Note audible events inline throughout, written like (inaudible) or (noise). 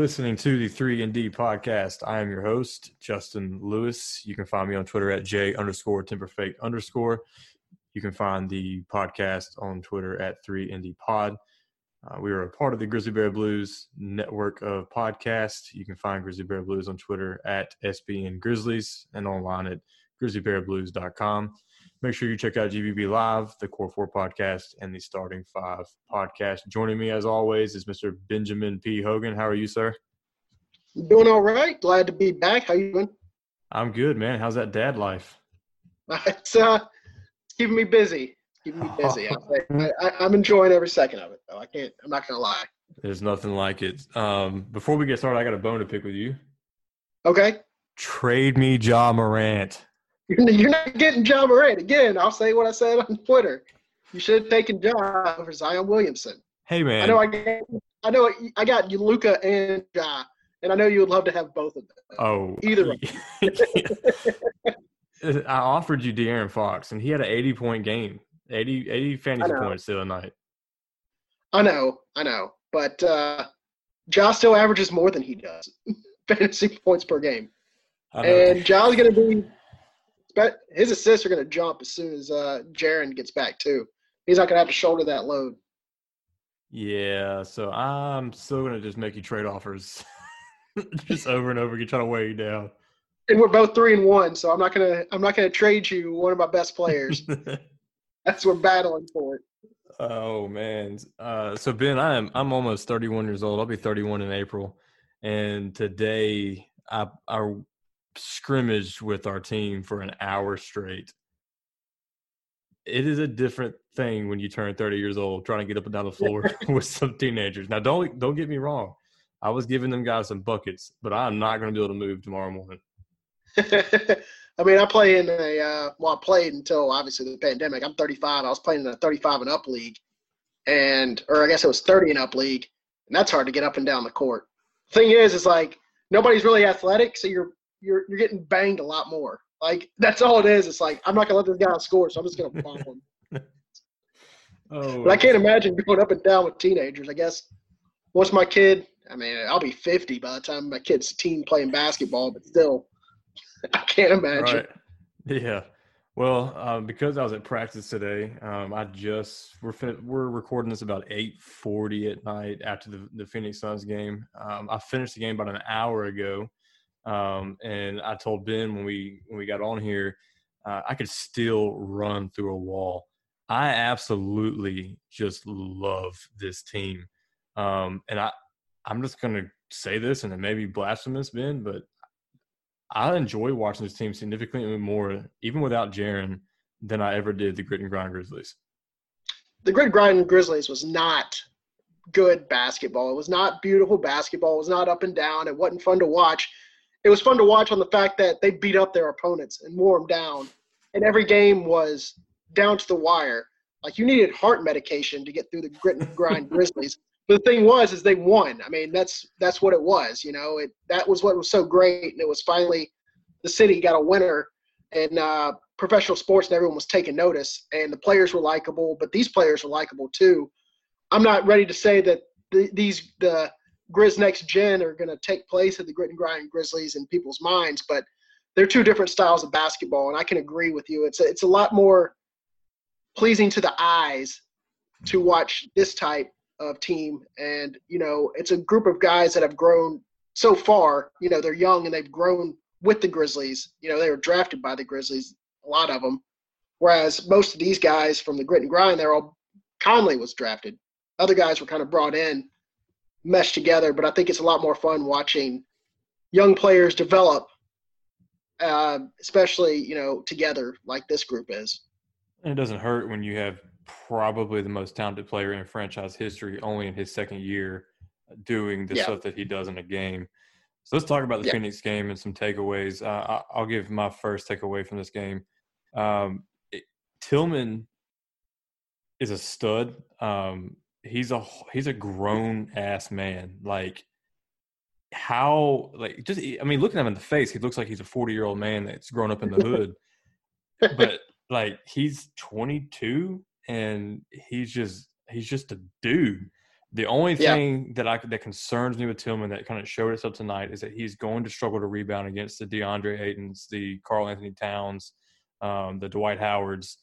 Listening to the 3 and D podcast. I am your host, Justin Lewis. You can find me on Twitter at J underscore Timberfake underscore. You can find the podcast on Twitter at 3 and D pod. Uh, we are a part of the Grizzly Bear Blues network of podcasts. You can find Grizzly Bear Blues on Twitter at SBN Grizzlies and online at grizzlybearblues.com. Make sure you check out GBB Live, the Core 4 podcast, and the Starting 5 podcast. Joining me, as always, is Mr. Benjamin P. Hogan. How are you, sir? Doing all right. Glad to be back. How you doing? I'm good, man. How's that dad life? (laughs) It's, uh, it's keeping me busy. It's keeping me (laughs) busy. I, am enjoying every second of it, though. I can't. I'm not gonna lie. There's nothing like it. Um, before we get started, I got a bone to pick with you. Okay. Trade me, Ja Morant. You're not getting Ja Morant again. I'll say what I said on Twitter. You should have taken Ja over Zion Williamson. Hey man, I know I got, I know I got you Luka and Ja, and I know you would love to have both of them. Oh, either. (laughs) I offered you De'Aaron Fox, and he had an 80 point game, 80, 80 fantasy points the other night. I know, I know, but uh, Ja still averages more than he does (laughs) fantasy points per game, and Ja's going to be but his assists are going to jump as soon as uh, Jaren gets back too. He's not going to have to shoulder that load. Yeah, so I'm still going to just make you trade offers, (laughs) just over and over again, trying to weigh you down. And we're both three and one, so I'm not gonna I'm not gonna trade you one of my best players. (laughs) That's we're battling for it. Oh man, uh, so Ben, I am I'm almost 31 years old. I'll be 31 in April, and today I I scrimmaged with our team for an hour straight. It is a different thing when you turn 30 years old trying to get up and down the floor (laughs) (laughs) with some teenagers. Now don't don't get me wrong. I was giving them guys some buckets, but I'm not going to be able to move tomorrow morning. (laughs) I mean, I play in a uh, well, I played until obviously the pandemic. I'm 35. I was playing in a 35 and up league, and or I guess it was 30 and up league, and that's hard to get up and down the court. thing is, is like nobody's really athletic, so you're you're you're getting banged a lot more. Like that's all it is. It's like I'm not gonna let this guy score, so I'm just gonna bomb him. (laughs) oh, but I can't imagine going up and down with teenagers. I guess once my kid, I mean, I'll be 50 by the time my kid's teen playing basketball, but still, (laughs) I can't imagine. Right. Yeah. Well, uh, because I was at practice today, um, I just we're fin- we're recording this about eight forty at night after the the Phoenix Suns game. Um, I finished the game about an hour ago, um, and I told Ben when we when we got on here, uh, I could still run through a wall. I absolutely just love this team, um, and I I'm just gonna say this, and it may be blasphemous, Ben, but I enjoy watching this team significantly more, even without Jaren, than I ever did the Grit and Grind Grizzlies. The Grit and Grind Grizzlies was not good basketball. It was not beautiful basketball. It was not up and down. It wasn't fun to watch it was fun to watch on the fact that they beat up their opponents and wore them down, and every game was down to the wire. Like you needed heart medication to get through the grit and grind (laughs) Grizzlies. But the thing was, is they won. I mean, that's that's what it was. You know, it that was what was so great, and it was finally the city got a winner, and uh, professional sports, and everyone was taking notice, and the players were likable, but these players were likable too. I'm not ready to say that the, these the Grizz Next Gen are going to take place at the Grit and Grind Grizzlies in people's minds, but they're two different styles of basketball, and I can agree with you. It's a, it's a lot more pleasing to the eyes to mm-hmm. watch this type of team, and you know, it's a group of guys that have grown so far. You know, they're young and they've grown with the Grizzlies. You know, they were drafted by the Grizzlies, a lot of them. Whereas most of these guys from the Grit and Grind, they're all Conley was drafted. Other guys were kind of brought in mesh together. But I think it's a lot more fun watching young players develop, uh, especially you know together like this group is. And it doesn't hurt when you have probably the most talented player in franchise history only in his second year doing the yeah. stuff that he does in a game. So let's talk about the yeah. Phoenix game and some takeaways. Uh, I'll give my first takeaway from this game. Um, it, Tillman is a stud. Um, he's a he's a grown ass man. Like how like just I mean, looking at him in the face, he looks like he's a forty year old man that's grown up in the hood. but (laughs) like he's twenty two and he's just he's just a dude. The only Yeah. thing that I that concerns me with Tillman that kind of showed itself tonight is that he's going to struggle to rebound against the DeAndre Aytons, the Karl-Anthony Towns, um, the Dwight Howards,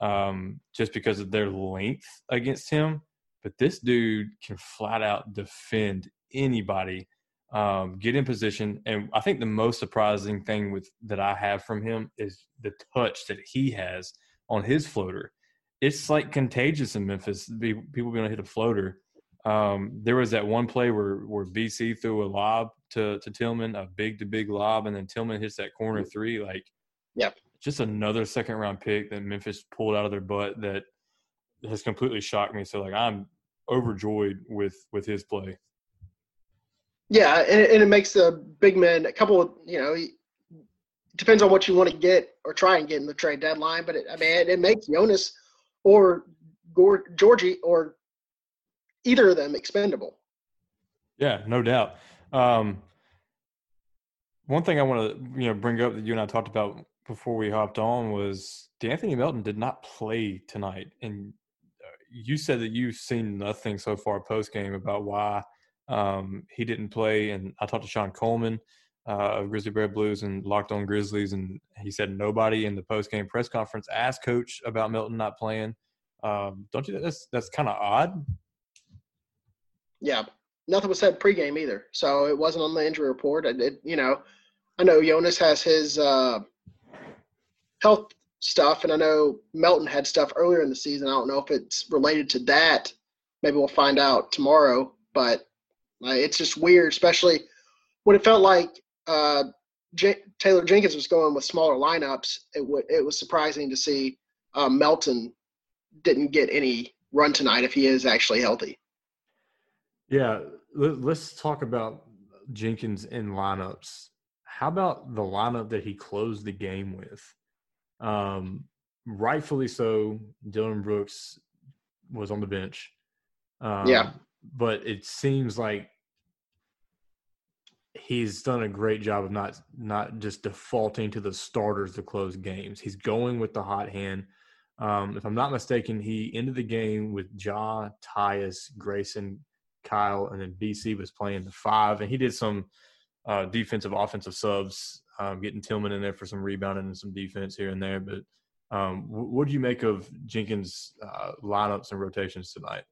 um, just because of their length against him. But this dude can flat out defend anybody, um, get in position, and I think the most surprising thing with that I have from him is the touch that he has on his floater. It's like contagious in Memphis. People being able to hit a floater. Um, there was that one play where where BC threw a lob to to Tillman, a big to big lob, and then Tillman hits that corner three. Like, Yep. just another second round pick that Memphis pulled out of their butt that has completely shocked me. So like, I'm overjoyed with with his play. Yeah, and it, and it makes the big men a couple of you know. It depends on what you want to get or try and get in the trade deadline, but it, I mean, it, it makes Jonas or Gor- Gorgui or either of them expendable. Yeah, no doubt. Um, one thing I want to you know bring up that you and I talked about before we hopped on was De'Anthony Melton did not play tonight, and you said that you've seen nothing so far post game about why um, he didn't play. And I talked to Sean Coleman uh, of Grizzly Bear Blues and Locked On Grizzlies, and he said nobody in the post game press conference asked Coach about Melton not playing. Um, don't you? think That's that's kind of odd. Yeah, nothing was said pregame either, so it wasn't on the injury report. I did, you know, I know Jonas has his uh, health stuff, and I know Melton had stuff earlier in the season. I don't know if it's related to that. Maybe we'll find out tomorrow. But uh, it's just weird, especially when it felt like uh, J- Taylor Jenkins was going with smaller lineups. It w- it was surprising to see uh, Melton didn't get any run tonight if he is actually healthy. Yeah, let, us talk about Jenkins in lineups. How about the lineup that he closed the game with? Um, rightfully so, Dillon Brooks was on the bench. Um, Yeah. but it seems like he's done a great job of not not just defaulting to the starters to close games. He's going with the hot hand. Um, if I'm not mistaken, he ended the game with Ja, Tyus, Grayson, Kyle, and then BC was playing the five, and he did some uh, defensive, offensive subs, um, getting Tillman in there for some rebounding and some defense here and there. But um, what do you make of Jenkins' uh, lineups and rotations tonight?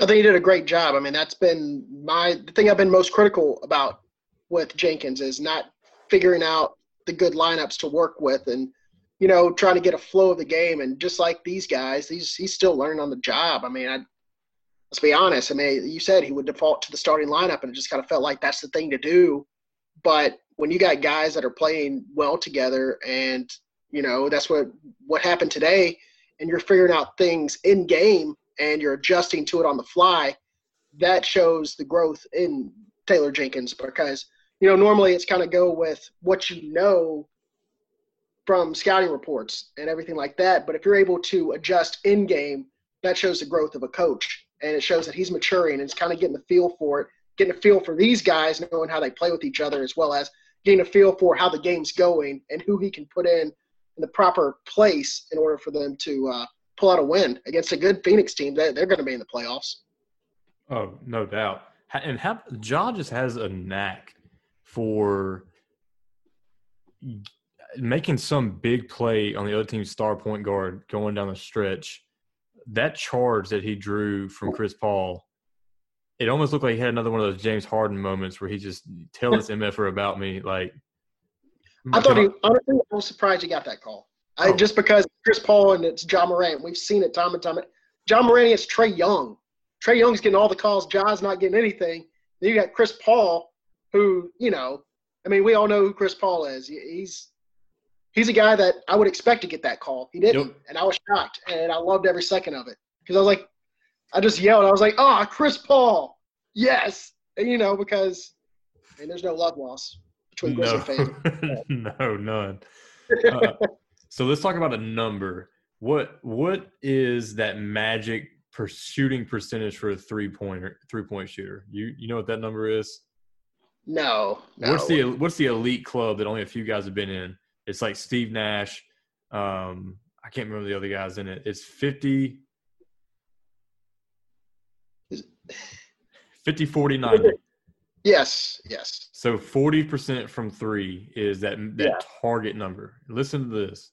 I think he did a great job. I mean, that's been my the thing I've been most critical about with Jenkins is not figuring out the good lineups to work with and you know trying to get a flow of the game. And just like these guys, he's he's still learning on the job. I mean, I, let's be honest. I mean, you said he would default to the starting lineup, and it just kind of felt like that's the thing to do. But when you got guys that are playing well together, and you know that's what what happened today, and you're figuring out things in game and you're adjusting to it on the fly, that shows the growth in Taylor Jenkins because you know normally it's kind of go with what you know from scouting reports and everything like that. But if you're able to adjust in game, that shows the growth of a coach and it shows that he's maturing and it's kind of getting the feel for it, getting a feel for these guys, knowing how they play with each other, as well as getting a feel for how the game's going and who he can put in in the proper place in order for them to uh, pull out a win against a good Phoenix team. They, they're going to be in the playoffs. Oh, no doubt. And have, Ja just has a knack for making some big play on the other team's star point guard going down the stretch. That charge that he drew from Chris Paul, it almost looked like he had another one of those James Harden moments where he just tell this MFer about me. Like, mm, I thought he honestly I was surprised he got that call. I, Oh. just because Chris Paul and it's Ja Morant. We've seen it time and time. Ja Morant against Trae Young. Trae Young's getting all the calls. Ja's not getting anything. Then you got Chris Paul, who you know, I mean, we all know who Chris Paul is. He's he's a guy that I would expect to get that call. He didn't, Yep. and I was shocked, and I loved every second of it because I was like, I just yelled. I was like, ah, Chris Paul, yes, and you know because, I mean, there's no love loss between Grizzly fans. no, (laughs) no, none. Uh, so let's talk about a number. What what is that magic per shooting percentage for a three pointer three point shooter? You you know what that number is? No, no. What's the what's the elite club that only a few guys have been in? It's like Steve Nash. Um, I can't remember the other guys in it. It's fifty. 50, 40, 90. Yes, yes. So 40% from three is that, that Yeah. target number. Listen to this.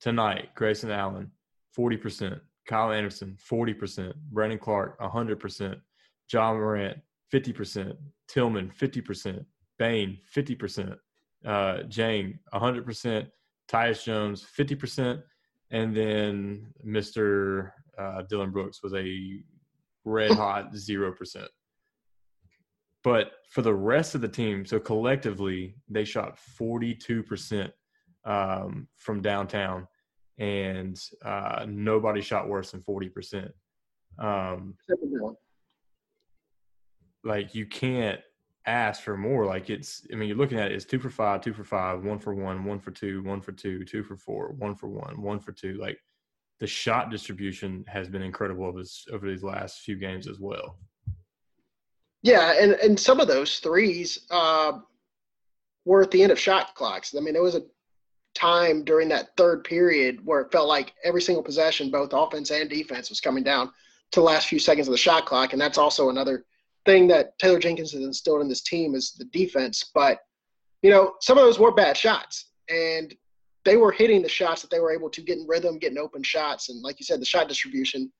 Tonight, Grayson Allen, 40%. Kyle Anderson, 40%. Brandon Clarke, 100%. Ja Morant, 50%. Tillman, 50%. Bane, 50%. Uh, Jang, 100%. Tyus Jones, 50%. And then Mr. Uh, Dillon Brooks was a red hot 0%. But for the rest of the team, so collectively, they shot 42% um, from downtown, and uh, nobody shot worse than 40%. Um, Except for Dillon. like, you can't ask for more. Like, it's, I mean, you're looking at it, it's two for five, two for five, one for one, one for two, one for two, two for four, one for one, one for two. Like, the shot distribution has been incredible over, this, over these last few games as well. Yeah, and and some of those threes uh, were at the end of shot clocks. I mean, there was a time during that third period where it felt like every single possession, both offense and defense, was coming down to the last few seconds of the shot clock, and that's also another thing that Taylor Jenkins has instilled in this team is the defense. But you know, some of those were bad shots, and they were hitting the shots that they were able to get in rhythm, getting open shots, and like you said, the shot distribution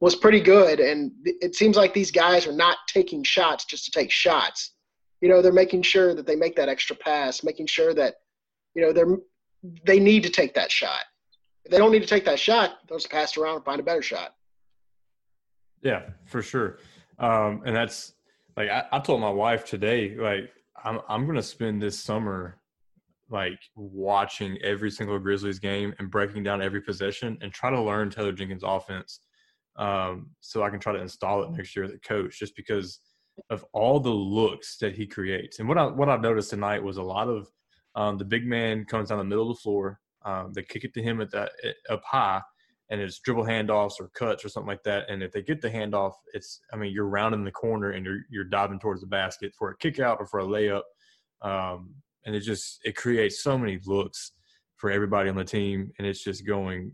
was pretty good. And it seems like these guys are not taking shots just to take shots. You know, they're making sure that they make that extra pass, making sure that, you know, they're they need to take that shot. If they don't need to take that shot, they'll just pass around and find a better shot. Yeah, for sure. Um, and that's like I, I told my wife today, like I'm I'm gonna spend this summer like watching every single Grizzlies game and breaking down every possession and try to learn Taylor Jenkins' offense, um, so I can try to install it next year as a coach. Just because of all the looks that he creates, and what I what I've noticed tonight was a lot of um, the big man comes down the middle of the floor. Um, they kick it to him at that up high, and it's dribble handoffs or cuts or something like that. And if they get the handoff, it's I mean you're rounding the corner and you're you're diving towards the basket for a kick out or for a layup. Um, and it just it creates so many looks for everybody on the team, and it's just going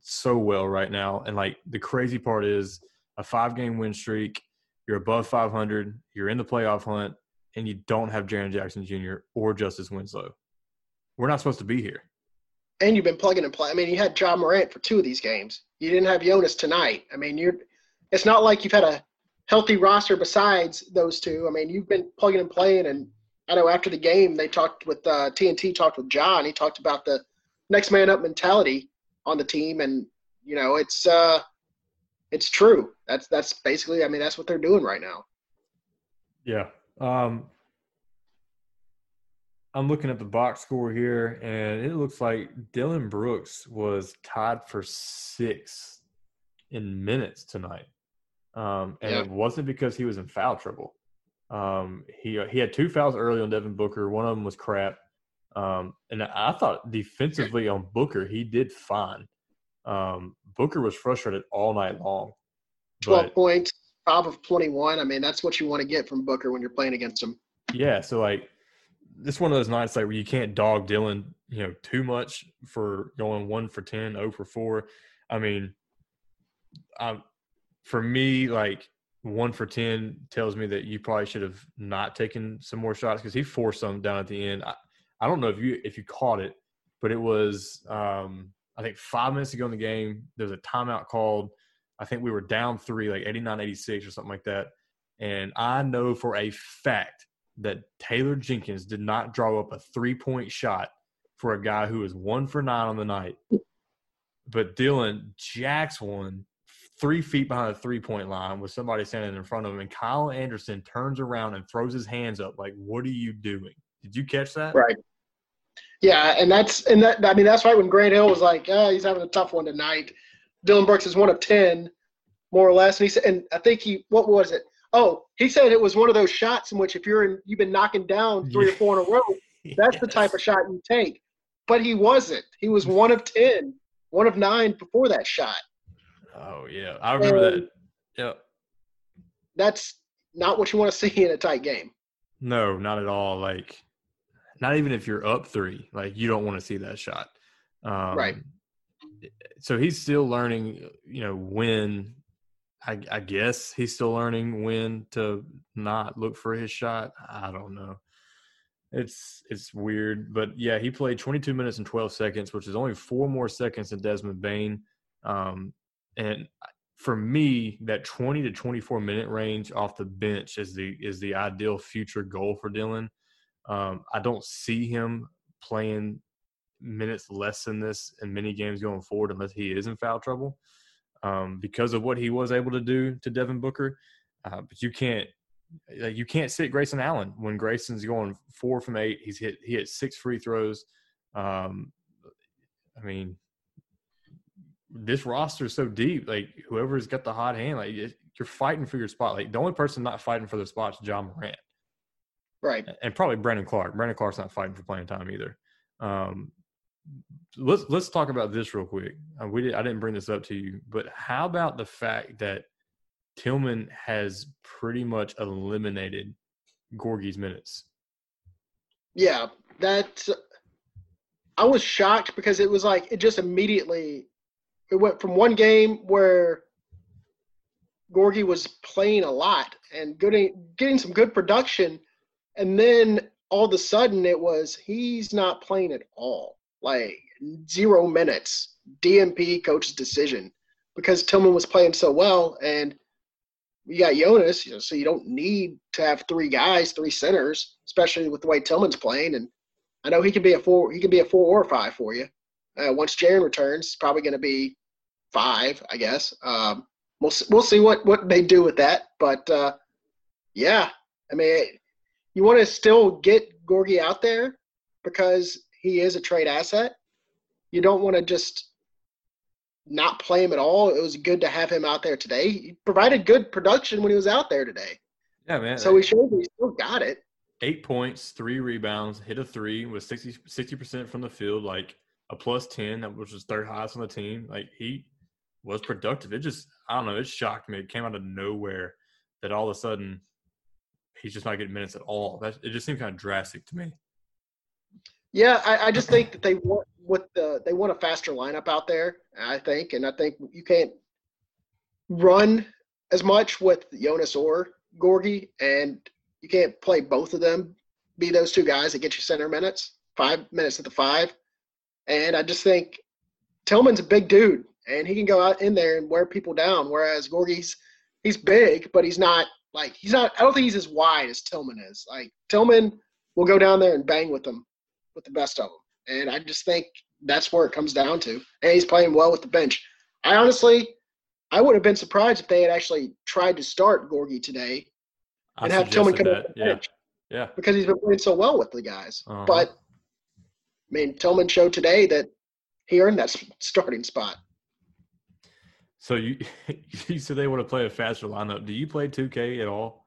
so well right now. And like the crazy part is a five game win streak, you're above 500, you're in the playoff hunt, and you don't have Jaren Jackson Jr. or Justice Winslow. We're not supposed to be here. And you've been plugging and play. I mean, you had Ja Morant for two of these games. You didn't have Jonas tonight. I mean, you're. It's not like you've had a healthy roster besides those two. I mean, you've been plugging and playing. And I know after the game, they talked with uh, TNT talked with Ja. He talked about the next man up mentality on the team, and you know, it's uh, it's true. That's that's basically. I mean, that's what they're doing right now. Yeah. Um, I'm looking at the box score here, and it looks like Dillon Brooks was tied for sixth in minutes tonight. Um, and Yeah. it wasn't because he was in foul trouble. Um, he he had two fouls early on Devin Booker. One of them was crap. Um, and I thought defensively on Booker, he did fine. Um, Booker was frustrated all night long. Twelve But- points, top of twenty-one. I mean, that's what you want to get from Booker when you're playing against him. Yeah, so like this one of those nights like where you can't dog Dillon, you know, too much for going one for 10, 0 for four. I mean, um, for me, like one for ten tells me that you probably should have not taken some more shots because he forced some down at the end. I, I don't know if you if you caught it, but it was um, I think five minutes ago in the game. There was a timeout called. I think we were down three, like 89, 86 or something like that. And I know for a fact that Taylor Jenkins did not draw up a three point shot for a guy who was one for nine on the night. But Dillon jacks one three feet behind the three point line with somebody standing in front of him. And Kyle Anderson turns around and throws his hands up like, What are you doing? Did you catch that? Right. Yeah, and that's and that I mean that's right when Grant Hill was like, oh, he's having a tough one tonight. Dillon Brooks is one of ten, more or less. And he said and I think he what was it? Oh, he said it was one of those shots in which if you're in you've been knocking down three or four in a row, (laughs) that's the type of shot you take. But he wasn't. He was one of ten, one of nine before that shot. Oh yeah. I remember that. Yeah. That's not what you want to see in a tight game. No, not at all. Like, not even if you're up three, like you don't want to see that shot. Um, Right. So he's still learning, you know, when I, I guess he's still learning when to not look for his shot. I don't know. It's it's weird, but yeah, he played 22 minutes and 12 seconds, which is only four more seconds than Desmond Bane. Um, and for me, that 20 to 24 minute range off the bench is the is the ideal future goal for Dillon. Um, I don't see him playing minutes less than this in many games going forward unless he is in foul trouble um, because of what he was able to do to Devin Booker. Uh, but you can't you can't sit Grayson Allen when Grayson's going four from eight. He's hit he hit six free throws. Um, I mean, this roster is so deep. Like whoever's got the hot hand, like you're fighting for your spot. Like the only person not fighting for the spot is Ja Morant, right? And probably Brandon Clarke. Brandon Clarke's not fighting for playing time either. Um, let's let's talk about this real quick. Uh, we did, I didn't bring this up to you, but how about the fact that Tillman has pretty much eliminated Gorgui's minutes. Yeah, that I was shocked because it was like it just immediately it went from one game where Gorgui was playing a lot and getting getting some good production, and then all of a sudden it was he's not playing at all, like zero minutes. DMP coach's decision because Tillman was playing so well and you got Jonas, you know, so you don't need to have three guys, three centers, especially with the way Tillman's playing. And I know he can be a four, he can be a four or five for you. Uh, once Jaren returns, it's probably going to be five, I guess. Um, we'll we'll see what what they do with that, but uh, yeah, I mean, you want to still get Gorgui out there because he is a trade asset. You don't want to just not play him at all. It was good to have him out there today. He provided good production when he was out there today. Yeah, man. So he showed he still got it. Eight points, three rebounds, hit a three, was 60 percent from the field, like a plus ten, which was his third highest on the team. Like he was productive. It just I don't know, it shocked me. It came out of nowhere that all of a sudden he's just not getting minutes at all. That it just seemed kind of drastic to me. Yeah, I, I just think that they want with the they want a faster lineup out there. I think, and I think you can't run as much with Jonas or Gorgui, and you can't play both of them. Be those two guys that get you center minutes, five minutes at the five, and I just think Tillman's a big dude, and he can go out in there and wear people down. Whereas Gorgui's he's big, but he's not like he's not. I don't think he's as wide as Tillman is. Like Tillman will go down there and bang with them, with the best of them. And I just think that's where it comes down to. And he's playing well with the bench. I honestly, I would have been surprised if they had actually tried to start Gorgui today and have Tillman come that. yeah. bench. Yeah. Because he's been playing so well with the guys. Uh-huh. But I mean, Tillman showed today that he earned that starting spot. So you (laughs) you said they want to play a faster lineup. Do you play 2K at all?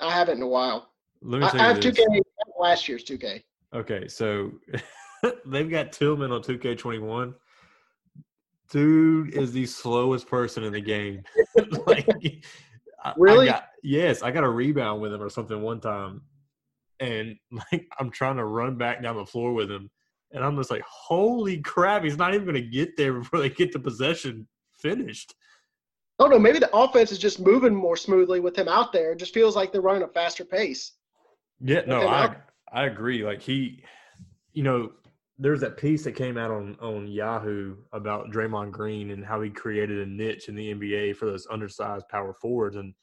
I haven't in a while. Let me I, I have this. 2K last year's 2K. Okay, so (laughs) they've got Tillman on 2K21. Dude is the slowest person in the game. (laughs) like, really? I got, yes, I got a rebound with him or something one time, and like I'm trying to run back down the floor with him, and I'm just like, "Holy crap! He's not even going to get there before they get the possession finished." Oh no, maybe the offense is just moving more smoothly with him out there. It just feels like they're running a faster pace. Yeah, no, I I agree. Like he, you know, there's that piece that came out on on Yahoo about Draymond Green and how he created a niche in the NBA for those undersized power forwards, and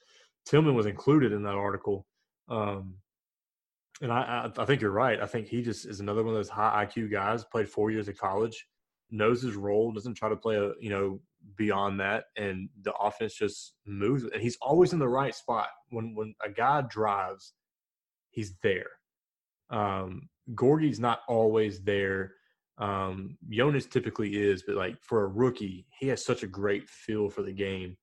Tillman was included in that article. Um, and I, I, I think you're right. I think he just is another one of those high IQ guys. Played four years of college, knows his role, doesn't try to play a you know beyond that, and the offense just moves. And he's always in the right spot when when a guy drives, he's there. Um, Gorgui's not always there. Um, Jonas typically is, but like for a rookie, he has such a great feel for the game,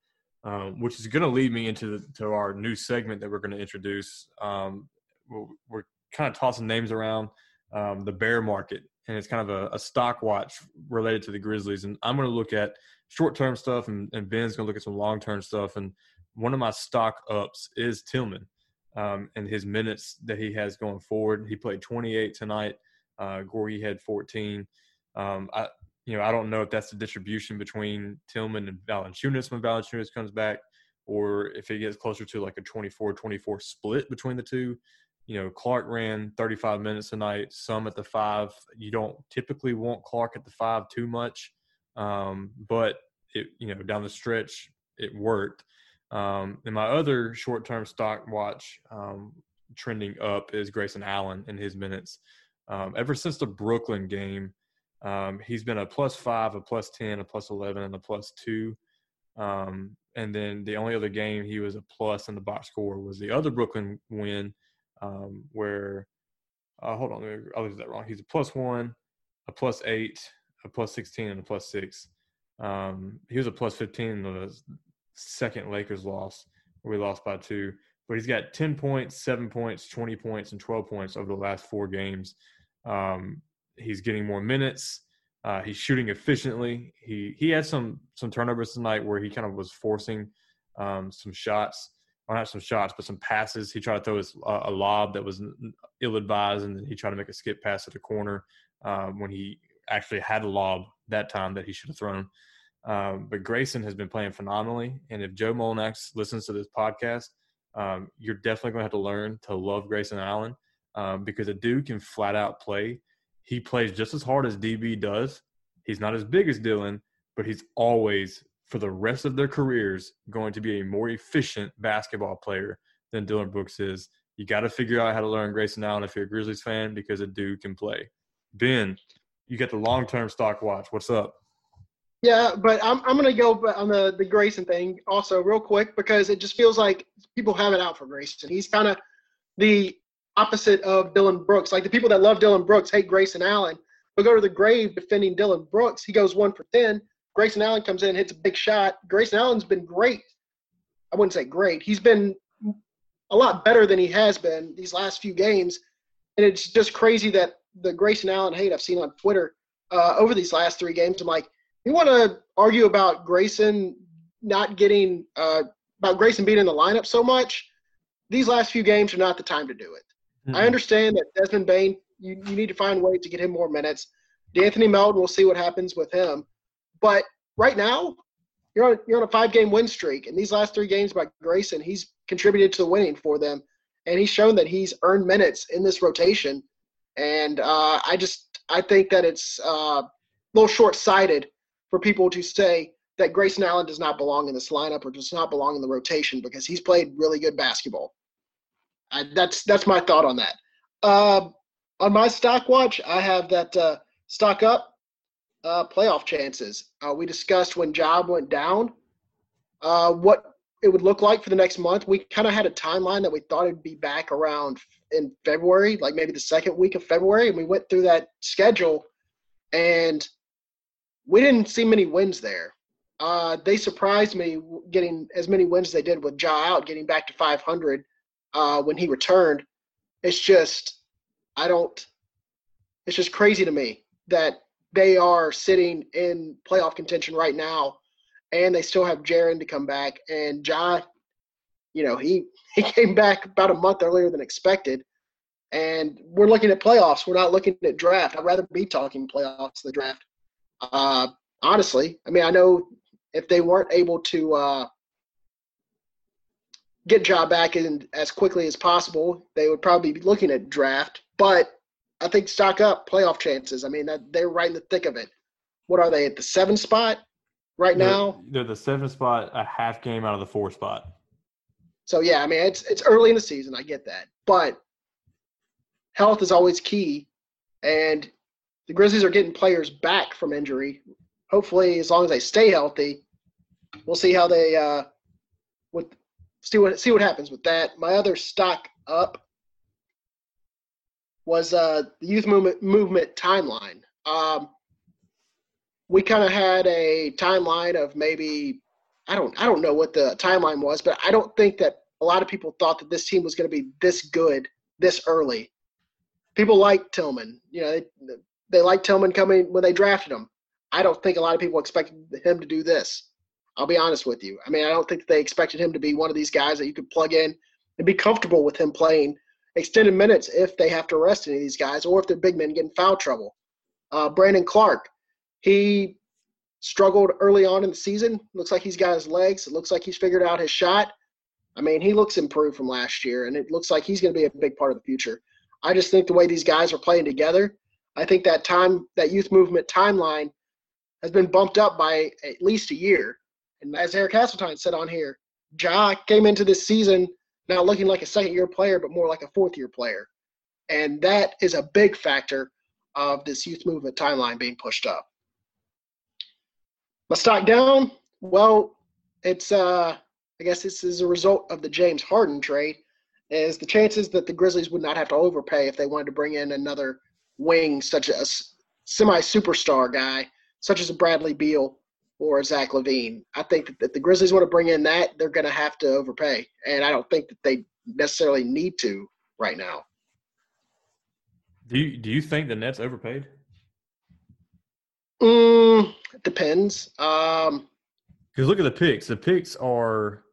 um, which is going to lead me into the, to our new segment that we're going to introduce. Um, we're, we're, kind of tossing names around um, the bear market, and it's kind of a, a, stock watch related to the Grizzlies. And I'm going to look at short term stuff, and, and Ben's going to look at some long term stuff. And one of my stock ups is Tillman um, and his minutes that he has going forward. He played 28 tonight. Uh, Gorgui had 14. Um, I, you know, I don't know if that's the distribution between Tillman and Valanciunas when Valanciunas comes back, or if it gets closer to like a 24-24 split between the two. You know, Clarke ran 35 minutes a night, some at the five. You don't typically want Clarke at the five too much, um, but it, you know, down the stretch, it worked. Um, and my other short-term stock watch um, trending up is Grayson Allen in his minutes. Um, ever since the Brooklyn game, um, he's been a plus five, a plus 10, a plus 11, and a plus two. Um, and then the only other game he was a plus in the box score was the other Brooklyn win, um, where, uh, hold on, I will was that wrong. He's a plus one, a plus eight, a plus 16, and a plus six. Um, he was a plus 15 in the second Lakers loss, where we lost by two. But he's got 10 points, seven points, 20 points, and 12 points over the last four games. Um, he's getting more minutes. Uh, he's shooting efficiently. He he had some some turnovers tonight where he kind of was forcing um, some shots, or not some shots, but some passes. He tried to throw his, uh, a lob that was ill advised, and then he tried to make a skip pass to the corner um, when he actually had a lob that time that he should have thrown. Um, but Grayson has been playing phenomenally, and if Joe Mullinax listens to this podcast, um, you're definitely going to have to learn to love Grayson Allen um, because a dude can flat out play he plays just as hard as DB does. He's not as big as Dillon, but he's always, for the rest of their careers, going to be a more efficient basketball player than Dillon Brooks is. You got to figure out how to learn Grayson Allen if you're a Grizzlies fan because a dude can play. Ben, you got the long term stock watch. What's up? Yeah, but I'm, I'm to go on the, the Grayson thing also real quick because it just feels like people have it out for Grayson. He's kind of the opposite of Dillon Brooks. Like the people that love Dillon Brooks hate Grayson Allen. They'll go to the grave defending Dillon Brooks. He goes one for 10. Grayson Allen comes in, hits a big shot. Grayson Allen's been great. I wouldn't say great. He's been a lot better than he has been these last few games. And it's just crazy that the Grayson Allen hate I've seen on Twitter uh, over these last three games. I'm like, you want to argue about Grayson not getting uh, about Grayson being in the lineup so much? These last few games are not the time to do it. Mm-hmm. I understand that Desmond Bane, you, you need to find ways to get him more minutes. De'Anthony Melton, we'll see what happens with him. But right now, you're on, you're on a five game win streak. And these last three games by Grayson, he's contributed to the winning for them. And he's shown that he's earned minutes in this rotation. And uh, I just I think that it's uh, a little short sighted for people to say that Grayson Allen does not belong in this lineup or does not belong in the rotation because he's played really good basketball. I, that's that's my thought on that. Uh, on my stock watch, I have that uh, stock up uh, playoff chances. Uh, we discussed when Ja went down, uh, what it would look like for the next month. We kind of had a timeline that we thought it'd be back around in February, like maybe the second week of February, and we went through that schedule, and we didn't see many wins there. Uh, they surprised me getting as many wins as they did with Ja out, getting back to 500 uh, when he returned. It's just, I don't, it's just crazy to me that they are sitting in playoff contention right now and they still have Jaren to come back. And Ja, you know, he, (laughs) he came back about a month earlier than expected. And we're looking at playoffs. We're not looking at draft. I'd rather be talking playoffs than draft. Uh, honestly, I mean, I know if they weren't able to uh, get Ja back in as quickly as possible, they would probably be looking at draft. But I think stock up playoff chances. I mean, they're right in the thick of it. What are they at the seven spot right they're, now? They're the seven spot, a half game out of the four spot. So yeah, I mean it's it's early in the season. I get that, but health is always key, and the Grizzlies are getting players back from injury. Hopefully, as long as they stay healthy, we'll see how they uh, with see what see what happens with that. My other stock up was uh, the youth movement movement timeline. Um, we kind of had a timeline of maybe I don't I don't know what the timeline was, but I don't think that a lot of people thought that this team was going to be this good this early. People like Tillman, you know, they, they like Tillman coming when they drafted him. I don't think a lot of people expected him to do this. I'll be honest with you. I mean, I don't think they expected him to be one of these guys that you could plug in and be comfortable with him playing extended minutes if they have to arrest any of these guys or if they're big men getting foul trouble. Uh, Brandon Clarke, He struggled early on in the season. Looks like he's got his legs. It looks like he's figured out his shot. I mean, he looks improved from last year, and it looks like he's going to be a big part of the future. I just think the way these guys are playing together, I think that time, that youth movement timeline has been bumped up by at least a year. And as Eric Hasseltine said on here, Ja came into this season not looking like a second year player, but more like a fourth year player. And that is a big factor of this youth movement timeline being pushed up. My stock down, well, it's uh I guess this is a result of the James Harden trade, is the chances that the Grizzlies would not have to overpay if they wanted to bring in another wing, such as semi superstar guy, such as a Bradley Beal or Zach LaVine. I think that if the Grizzlies want to bring in that, they're going to have to overpay, and I don't think that they necessarily need to right now. Do you do you think the Nets overpaid? Mm, depends. Um, because look at the picks. The picks are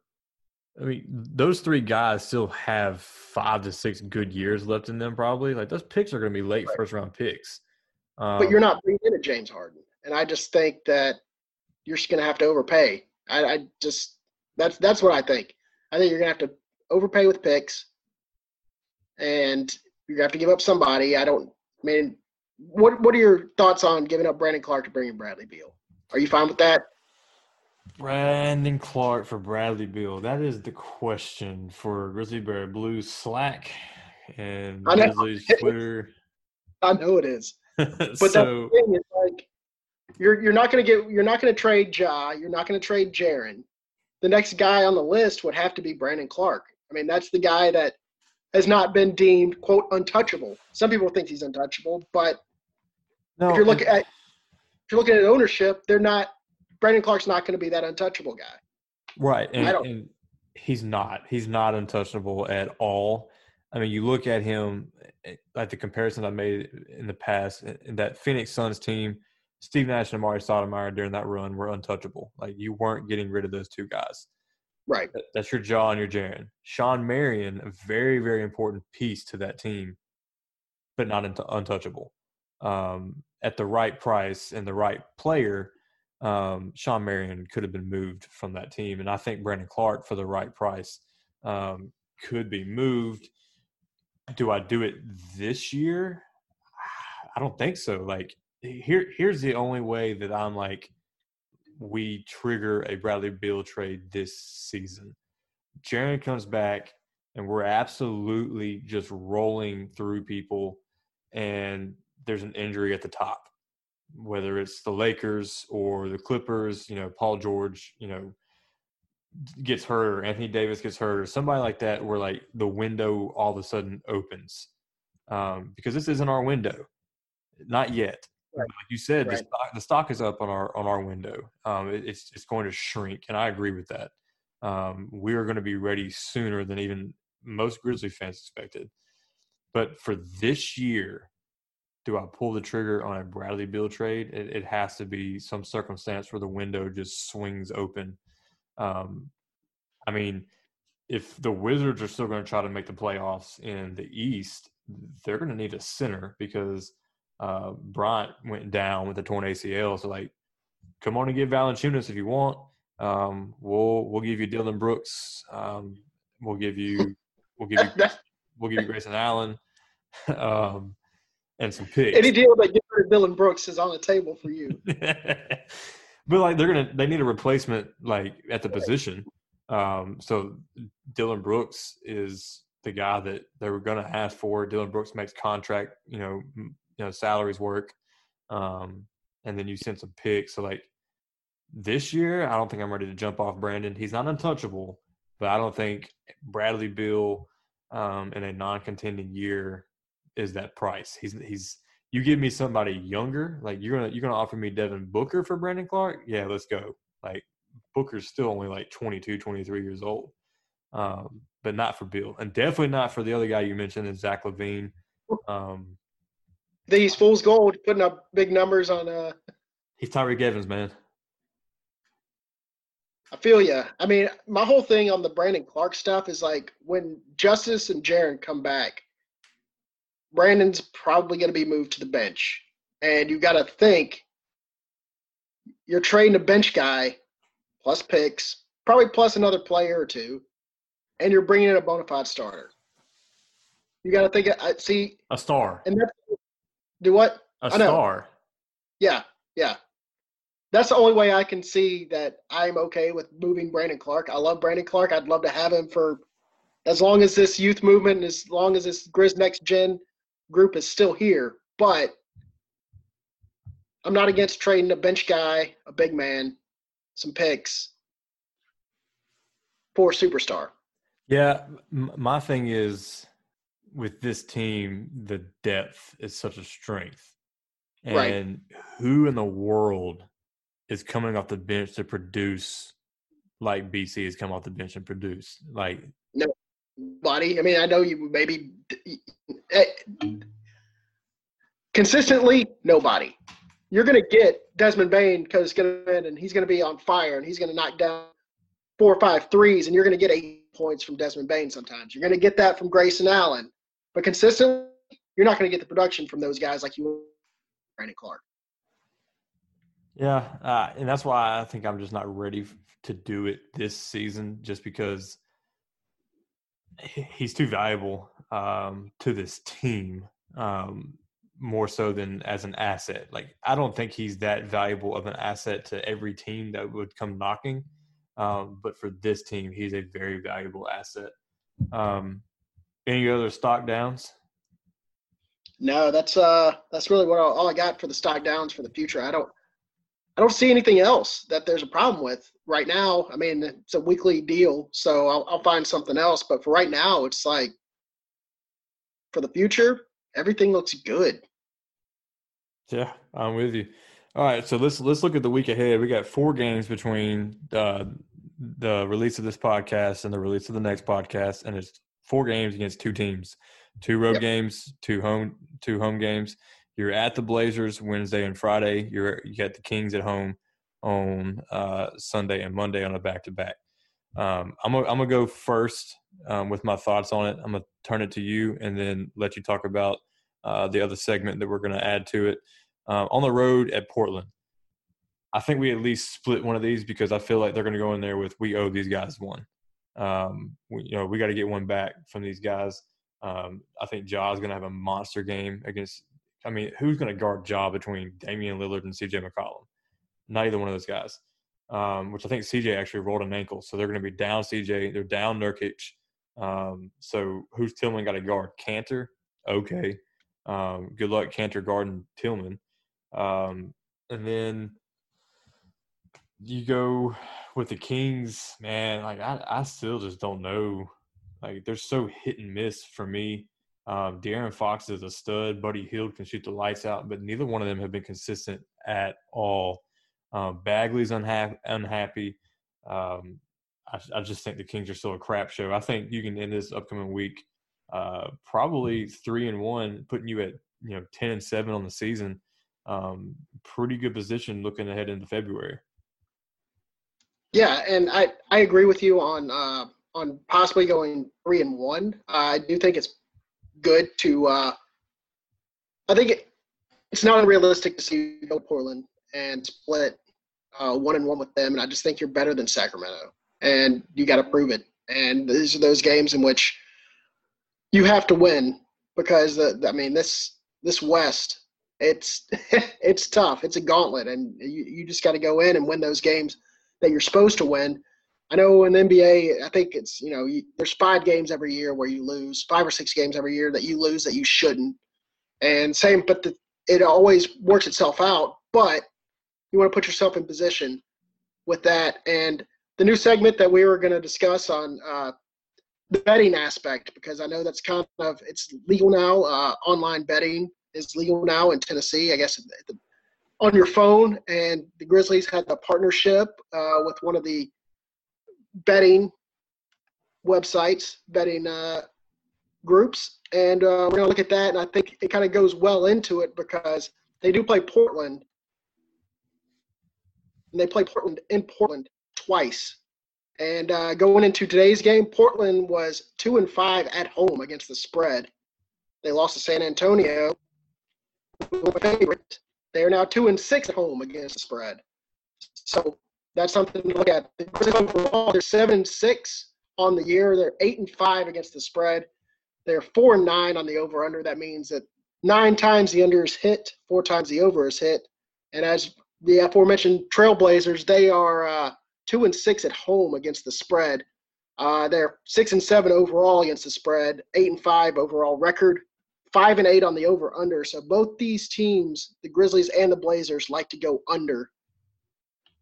I mean, those three guys still have five to six good years left in them, probably. Like those picks are going to be late right. first round picks. Um, but you're not bringing in a James Harden, and I just think that you're just going to have to overpay. I, I, just that's that's what I think. I think you're going to have to overpay with picks, and you're going to have to give up somebody. I don't. I mean, what what are your thoughts on giving up Brandon Clarke to bring in Bradley Beal? Are you fine with that? Brandon Clarke for Bradley Beal. That is the question for Grizzly Bear Blues Slack and Grizzlies Twitter. (laughs) I know it is. (laughs) But so, the thing is like you're you're not gonna get you're not gonna trade Ja, you're not gonna trade Jaren. The next guy on the list would have to be Brandon Clarke. I mean, that's the guy that has not been deemed quote untouchable. Some people think he's untouchable, but no, if you're looking at if you're looking at ownership, they're not Brandon Clarke's not going to be that untouchable guy. Right. And, and, he's not. He's not untouchable at all. I mean, you look at him, eh, like the comparisons I made in the past, in that Phoenix Suns team, Steve Nash and Amar'e Stoudemire during that run were untouchable. Like you weren't getting rid of those two guys. Right. That's your Ja and your Jaren. Shawn Marion, a very, very important piece to that team, but not untouchable. Um, at the right price and the right player, um, Shawn Marion could have been moved from that team, and I think Brandon Clarke, for the right price um, could be moved. Do I do it this year? (sighs) I don't think so. Like here, here's the only way that I'm like we trigger a Bradley Beal trade this season. Jaren comes back, and we're absolutely just rolling through people, and there's an injury at the top whether it's the Lakers or the Clippers, you know, Paul George, you know, gets hurt or Anthony Davis gets hurt or somebody like that where like the window all of a sudden opens. Um, because this isn't our window. Not yet. Right. Like you said, right. the, stock, the, stock, is up on our on our window. Um, it, it's it's going to shrink, and I agree with that. Um, we are going to be ready sooner than even most Grizzly fans expected. But for this year, do I pull the trigger on a Bradley Beal trade? It, it has to be some circumstance where the window just swings open. Um, I mean, if the Wizards are still going to try to make the playoffs in the East, they're going to need a center because uh, Bryant went down with a torn ACL. So, like, come on and get Valanciunas if you want. Um, we'll we'll give you Dillon Brooks. Um, we'll give you we'll give you (laughs) we'll give you Grayson Allen. (laughs) um, and some picks. Any deal that gets rid of Dillon Brooks is on the table for you. (laughs) but like they're gonna, they need a replacement like at the position. Um, so Dillon Brooks is the guy that they were gonna ask for. Dillon Brooks makes contract, you know, you know salaries work, um, and then you send some picks. So like this year, I don't think I'm ready to jump off Brandon. He's not untouchable, but I don't think Bradley Beal um, in a non-contending year is that price. He's he's you give me somebody younger, like you're gonna you're gonna offer me Devin Booker for Brandon Clarke. Yeah, let's go. Like Booker's still only like 22, 23 years old. Um, but not for Beal, And definitely not for the other guy you mentioned, is Zach LaVine. Um, These fool's gold, putting up big numbers on uh He's Tyreke Evans, man. I feel you. I mean, my whole thing on the Brandon Clarke stuff is like when Justise and Jaren come back, Brandon's probably going to be moved to the bench. And you got to think you're trading a bench guy plus picks, probably plus another player or two, and you're bringing in a bona fide starter. You got to think. I see a star. And that's do what? A star. Yeah, yeah. That's the only way I can see that I'm okay with moving Brandon Clarke. I love Brandon Clarke. I'd love to have him for as long as this youth movement and as long as this Grizz Next Gen group is still here. But I'm not against trading a bench guy, a big man, some picks for superstar. Yeah, my thing is with this team, the depth is such a strength. And right. who in the world is coming off the bench to produce like BC has come off the bench and produce? Like nobody. I mean, I know you maybe eh, consistently nobody. You're going to get Desmond Bane because going to and he's going to be on fire and he's going to knock down four or five threes and you're going to get eight points from Desmond Bane sometimes. You're going to get that from Grayson Allen. But consistently, you're not going to get the production from those guys like you Brandon Clarke. Yeah, uh, and that's why I think I'm just not ready to do it this season, just because he's too valuable um, to this team, um, more so than as an asset. Like I don't think he's that valuable of an asset to every team that would come knocking, um, but for this team, he's a very valuable asset. Um, any other stock downs? No, that's uh that's really what all, all I got for the stock downs for the future. I don't I don't see anything else that there's a problem with right now. I mean, it's a weekly deal, so I'll, I'll find something else. But for right now, it's like for the future, everything looks good. Yeah, I'm with you. All right, so let's let's look at the week ahead. We got four games between uh, the release of this podcast and the release of the next podcast, and it's four games against two teams, two road yep. games, two home two home games. You're at the Blazers Wednesday and Friday. You're you got the Kings at home on uh, Sunday and Monday on a back to back. I'm gonna I'm gonna go first um, with my thoughts on it. I'm gonna turn it to you and then let you talk about uh, the other segment that we're gonna add to it. Um, on the road at Portland, I think we at least split one of these because I feel like they're gonna go in there with we owe these guys one. Um, we, you know, we got to get one back from these guys. Um, I think Ja's going to have a monster game against. I mean, who's going to guard Ja between Damian Lillard and CJ McCollum? Not either one of those guys. Um, which I think CJ actually rolled an ankle, so they're going to be down CJ. They're down Nurkic. Um, so who's Tillman got to guard? Kanter. Okay. Um, good luck, Kanter guarding Tillman. Um, and then you go with the Kings, man, like I, I still just don't know. Like they're so hit and miss for me. Um, De'Aaron Fox is a stud. Buddy Hield can shoot the lights out, but neither one of them have been consistent at all. Um, Bagley's unha- unhappy. Um, I, I, just think the Kings are still a crap show. I think you can end this upcoming week uh, probably three and one, putting you at you know ten and seven on the season. Um, pretty good position looking ahead into February. Yeah, and I, I agree with you on uh, on possibly going three and one. Uh, I do think it's good to. Uh, I think it, it's not unrealistic to see you go Portland and split uh, one and one with them, and I just think you're better than Sacramento, and you got to prove it. And these are those games in which you have to win because the, I mean this this West it's (laughs) it's tough. It's a gauntlet, and you, you just got to go in and win those games that you're supposed to win. I know in the NBA, I think it's you know you, there's five games every year where you lose, five or six games every year that you lose that you shouldn't, and same. But the, it always works itself out. But you want to put yourself in position with that. And the new segment that we were going to discuss on uh, the betting aspect, because I know that's kind of it's legal now. Uh, online betting is legal now in Tennessee. I guess on your phone, and the Grizzlies had a partnership uh, with one of the betting websites, betting uh, groups, and uh, we're gonna look at that. And I think it kind of goes well into it because they do play Portland, and they play Portland in Portland twice. And uh, going into today's game, Portland was two and five at home against the spread. They lost to San Antonio, favorite. They are now two and six at home against the spread. So that's something to look at. Overall, they're seven and six on the year. They're eight and five against the spread. They're four and nine on the over under. That means that nine times the under is hit, four times the over is hit. And as the aforementioned Trailblazers, they are uh, two and six at home against the spread. Uh, they're six and seven overall against the spread, eight and five overall record, five and eight on the over under. So both these teams, the Grizzlies and the Blazers, like to go under.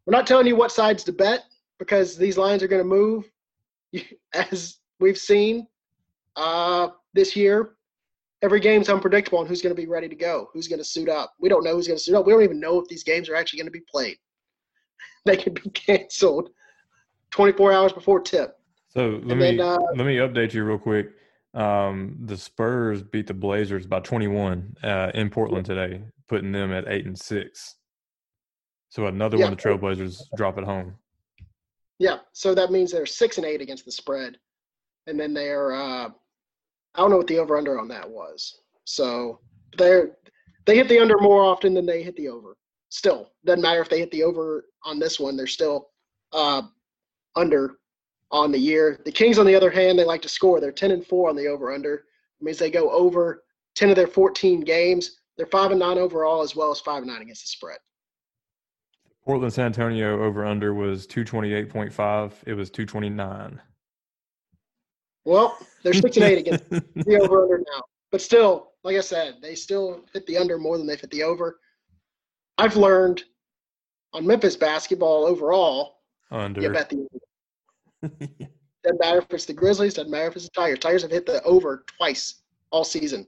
We're not telling you what sides to bet because these lines are going to move, (laughs) as we've seen uh, this year. Every game's unpredictable on who's going to be ready to go, who's going to suit up. We don't know who's going to suit up. We don't even know if these games are actually going to be played. (laughs) They can be canceled 24 hours before tip. So let and me then, uh, let me update you real quick. Um, the Spurs beat the Blazers by 21 uh, in Portland today, putting them at eight and six. So another yeah. one the Trailblazers drop at home. Yeah, so that means they're six and eight against the spread, and then they're uh, I don't know what the over under on that was. So they're they hit the under more often than they hit the over. Still, doesn't matter if they hit the over on this one. They're still uh, under on the year. The Kings, on the other hand, they like to score. They're ten and four on the over under. It means they go over ten of their fourteen games. They're five and nine overall, as well as five and nine against the spread. Portland San Antonio over under was 228.5. It was 229. Well, they're 6 and 8 against (laughs) the over under now. But still, like I said, they still hit the under more than they've hit the over. I've learned on Memphis basketball overall, under. you bet the (laughs) over. doesn't matter if it's the Grizzlies, doesn't matter if it's the Tigers. Tigers have hit the over twice all season.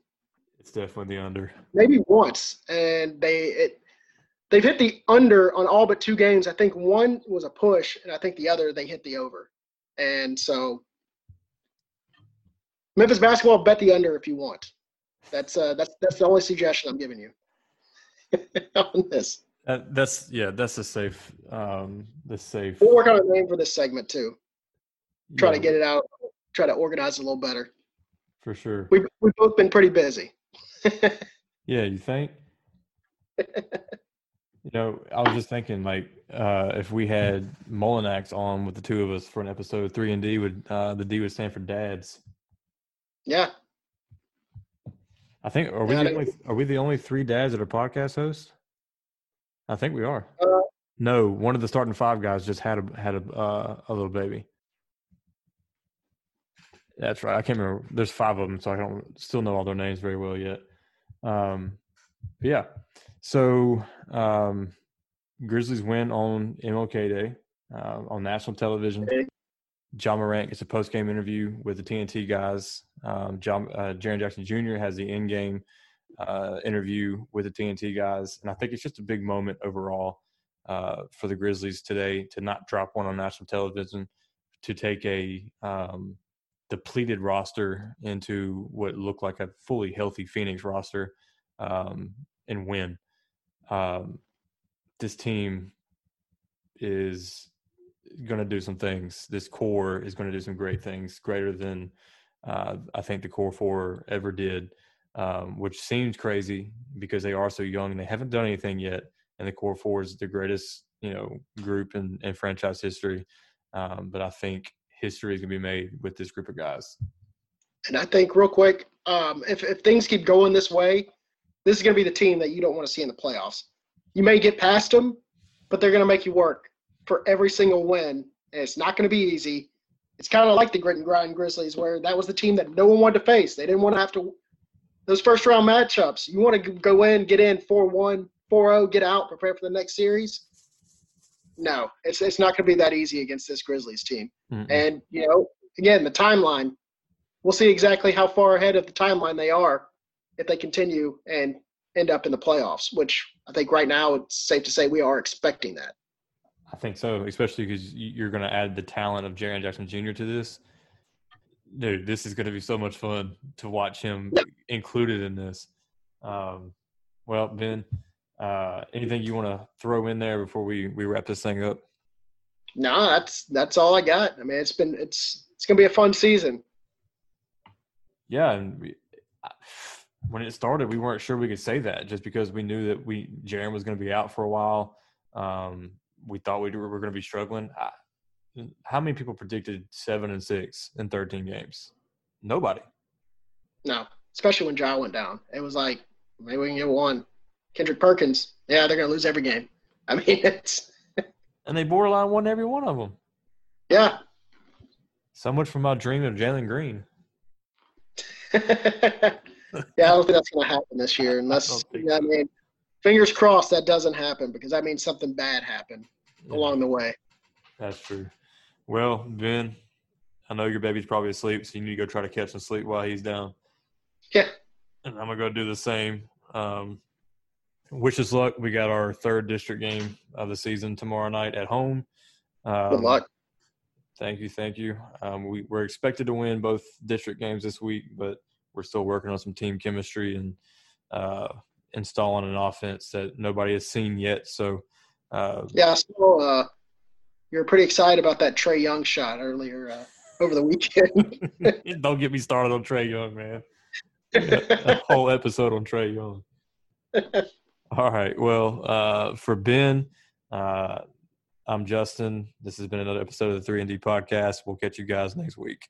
It's definitely the under. Maybe once, and they it they've hit the under on all but two games. I think one was a push, and I think the other they hit the over. And so Memphis basketball, bet the under if you want. That's uh, that's that's the only suggestion I'm giving you (laughs) on this. that's yeah, that's a safe, um, the safe. We'll work on a name for this segment too. Try yeah. to get it out. Try to organize it a little better. For sure. We've we've both been pretty busy. (laughs) yeah, you think? You know, I was just thinking, like, uh, if we had Mullinax on with the two of us for an episode, three and D would uh, the D would stand for dads. Yeah. I think are we the only are we the only three dads that are podcast hosts? I think we are. Uh, no, one of the starting five guys just had a had a uh, a little baby. That's right. I can't remember. There's five of them, so I don't still know all their names very well yet. Um, yeah. So um, Grizzlies win on MLK Day uh, on national television. Ja Morant gets a post game interview with the TNT guys. Um, John, uh, Jaren Jackson Jr. has the in game uh, interview with the TNT guys, and I think it's just a big moment overall uh, for the Grizzlies today to not drop one on national television, to take a um, depleted roster into what looked like a fully healthy Phoenix roster um, and win um, this team is going to do some things. This core is going to do some great things, greater than uh, I think the core four ever did, um, which seems crazy because they are so young and they haven't done anything yet. And the core four is the greatest, you know, group in, in franchise history. Um, but I think history is going to be made with this group of guys. And I think, real quick, um, if, if things keep going this way, this is going to be the team that you don't want to see in the playoffs. You may get past them, but they're going to make you work for every single win, and it's not going to be easy. It's kind of like the grit and grind Grizzlies, where that was the team that no one wanted to face. They didn't want to have to those first round matchups. You want to go in, get in 4-1, 4-0, get out, prepare for the next series. No, it's it's not going to be that easy against this Grizzlies team. Mm-hmm. And you know, again, the timeline. We'll see exactly how far ahead of the timeline they are if they continue and end up in the playoffs, which I think right now it's safe to say we are expecting that. I think so, especially because you're going to add the talent of Jaren Jackson Jr. to this. Dude, this is going to be so much fun to watch him included in this. Um, well, Ben, uh, anything you want to throw in there before we, we wrap this thing up? No, that's that's all I got. I mean, it's been it's it's going to be a fun season. Yeah, and we, when it started, we weren't sure we could say that just because we knew that we Jaren was going to be out for a while. Um, we thought we were going to be struggling. I, how many people predicted seven and six in 13 games? Nobody. No, especially when Ja went down. It was like maybe we can get one. Kendrick Perkins, yeah, they're going to lose every game. I mean, (laughs) it's and they borderline won every one of them. Yeah. So much for my dream of Jalen Green. (laughs) yeah, I don't think that's going to happen this year unless I, I mean, fingers crossed that doesn't happen because that means something bad happened yeah. along the way. That's true. Well, Ben, I know your baby's probably asleep, so you need to go try to catch some sleep while he's down. Yeah. And I'm gonna go do the same. Um, wish us luck. We got our third district game of the season tomorrow night at home. Um, Good luck. Thank you, thank you. Um, we, we're expected to win both district games this week, but we're still working on some team chemistry and uh, installing an offense that nobody has seen yet. So, uh, yeah, so uh, you're pretty excited about that Trae Young shot earlier uh, over the weekend. (laughs) (laughs) Don't get me started on Trae Young, man. a whole episode on Trae Young. (laughs) All right. Well, uh, for Ben, uh, I'm Justin. This has been another episode of the 3 and D podcast. We'll catch you guys next week.